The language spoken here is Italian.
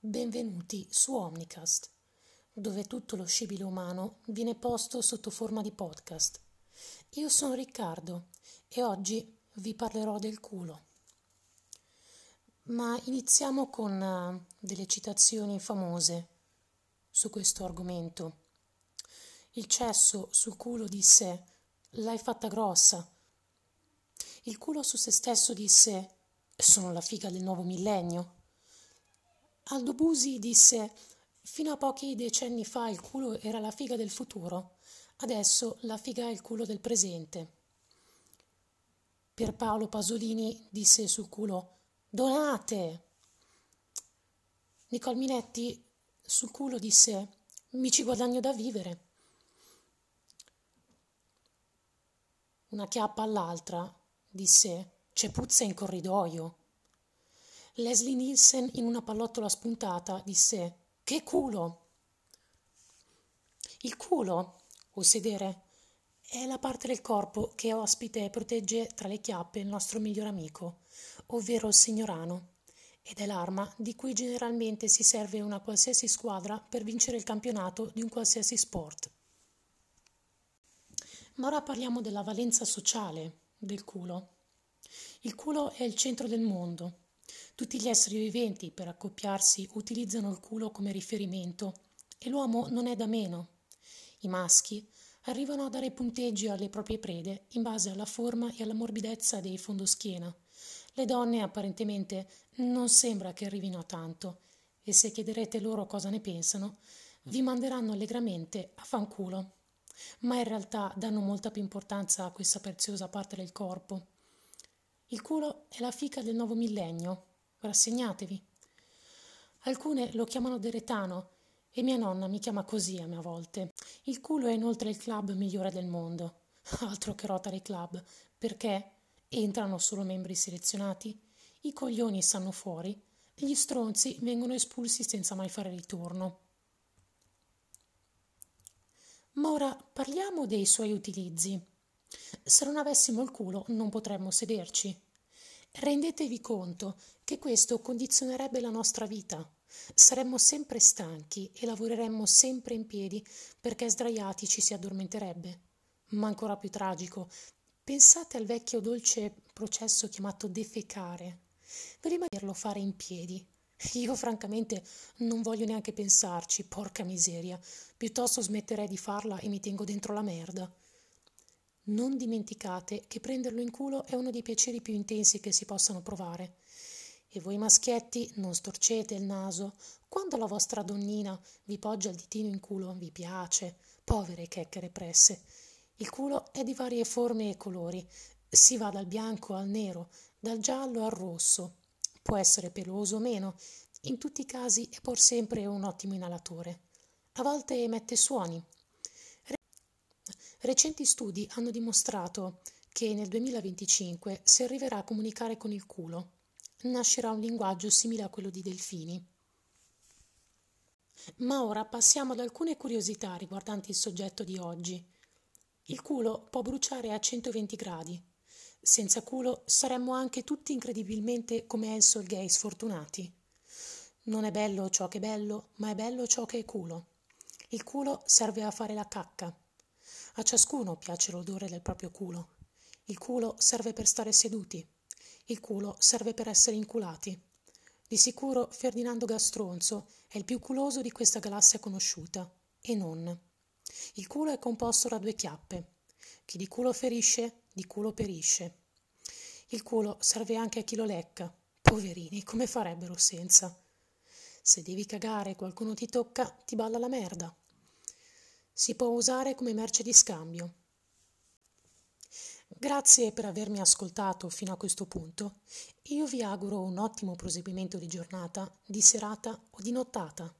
Benvenuti su Omnicast, dove tutto lo scibile umano viene posto sotto forma di podcast. Io sono Riccardo e oggi vi parlerò del culo. Ma iniziamo con uh, delle citazioni famose su questo argomento. Il cesso sul culo disse l'hai fatta grossa. Il culo su se stesso disse sono la figa del nuovo millennio. Aldo Busi disse fino a pochi decenni fa il culo era la figa del futuro, adesso la figa è il culo del presente. Pierpaolo Pasolini disse sul culo donate. Nicole Minetti sul culo disse mi ci guadagno da vivere. Una chiappa all'altra disse c'è puzza in corridoio. Leslie Nielsen in una pallottola spuntata disse Che culo! Il culo, o sedere, è la parte del corpo che ospite e protegge tra le chiappe il nostro miglior amico, ovvero il signorano, ed è l'arma di cui generalmente si serve una qualsiasi squadra per vincere il campionato di un qualsiasi sport. Ma ora parliamo della valenza sociale del culo. Il culo è il centro del mondo, tutti gli esseri viventi per accoppiarsi utilizzano il culo come riferimento e l'uomo non è da meno. I maschi arrivano a dare punteggi alle proprie prede in base alla forma e alla morbidezza dei fondoschiena. Le donne apparentemente non sembra che arrivino a tanto e se chiederete loro cosa ne pensano, vi manderanno allegramente a fanculo. Ma in realtà danno molta più importanza a questa preziosa parte del corpo. Il culo è la fica del nuovo millennio, rassegnatevi. Alcune lo chiamano deretano e mia nonna mi chiama così a mia volte. Il culo è inoltre il club migliore del mondo. Altro che Rotary Club, perché entrano solo membri selezionati, i coglioni stanno fuori, gli stronzi vengono espulsi senza mai fare ritorno. Ma ora parliamo dei suoi utilizzi. Se non avessimo il culo non potremmo sederci. Rendetevi conto che questo condizionerebbe la nostra vita. Saremmo sempre stanchi e lavoreremmo sempre in piedi perché sdraiati ci si addormenterebbe. Ma ancora più tragico, pensate al vecchio dolce processo chiamato defecare. Prima di fare in piedi. Io francamente non voglio neanche pensarci, porca miseria. Piuttosto smetterei di farla e mi tengo dentro la merda. Non dimenticate che prenderlo in culo è uno dei piaceri più intensi che si possano provare. E voi maschietti non storcete il naso. Quando la vostra donnina vi poggia il ditino in culo vi piace. Povere checchere presse. Il culo è di varie forme e colori. Si va dal bianco al nero, dal giallo al rosso. Può essere peloso o meno. In tutti i casi è pur sempre un ottimo inalatore. A volte emette suoni, Recenti studi hanno dimostrato che nel 2025 si arriverà a comunicare con il culo. Nascerà un linguaggio simile a quello di delfini. Ma ora passiamo ad alcune curiosità riguardanti il soggetto di oggi. Il culo può bruciare a 120 gradi. Senza culo saremmo anche tutti incredibilmente come il gay sfortunati. Non è bello ciò che è bello, ma è bello ciò che è culo. Il culo serve a fare la cacca. A ciascuno piace l'odore del proprio culo. Il culo serve per stare seduti. Il culo serve per essere inculati. Di sicuro Ferdinando Gastronzo è il più culoso di questa galassia conosciuta, e non. Il culo è composto da due chiappe. Chi di culo ferisce, di culo perisce. Il culo serve anche a chi lo lecca. Poverini, come farebbero senza? Se devi cagare e qualcuno ti tocca, ti balla la merda si può usare come merce di scambio. Grazie per avermi ascoltato fino a questo punto. Io vi auguro un ottimo proseguimento di giornata, di serata o di nottata.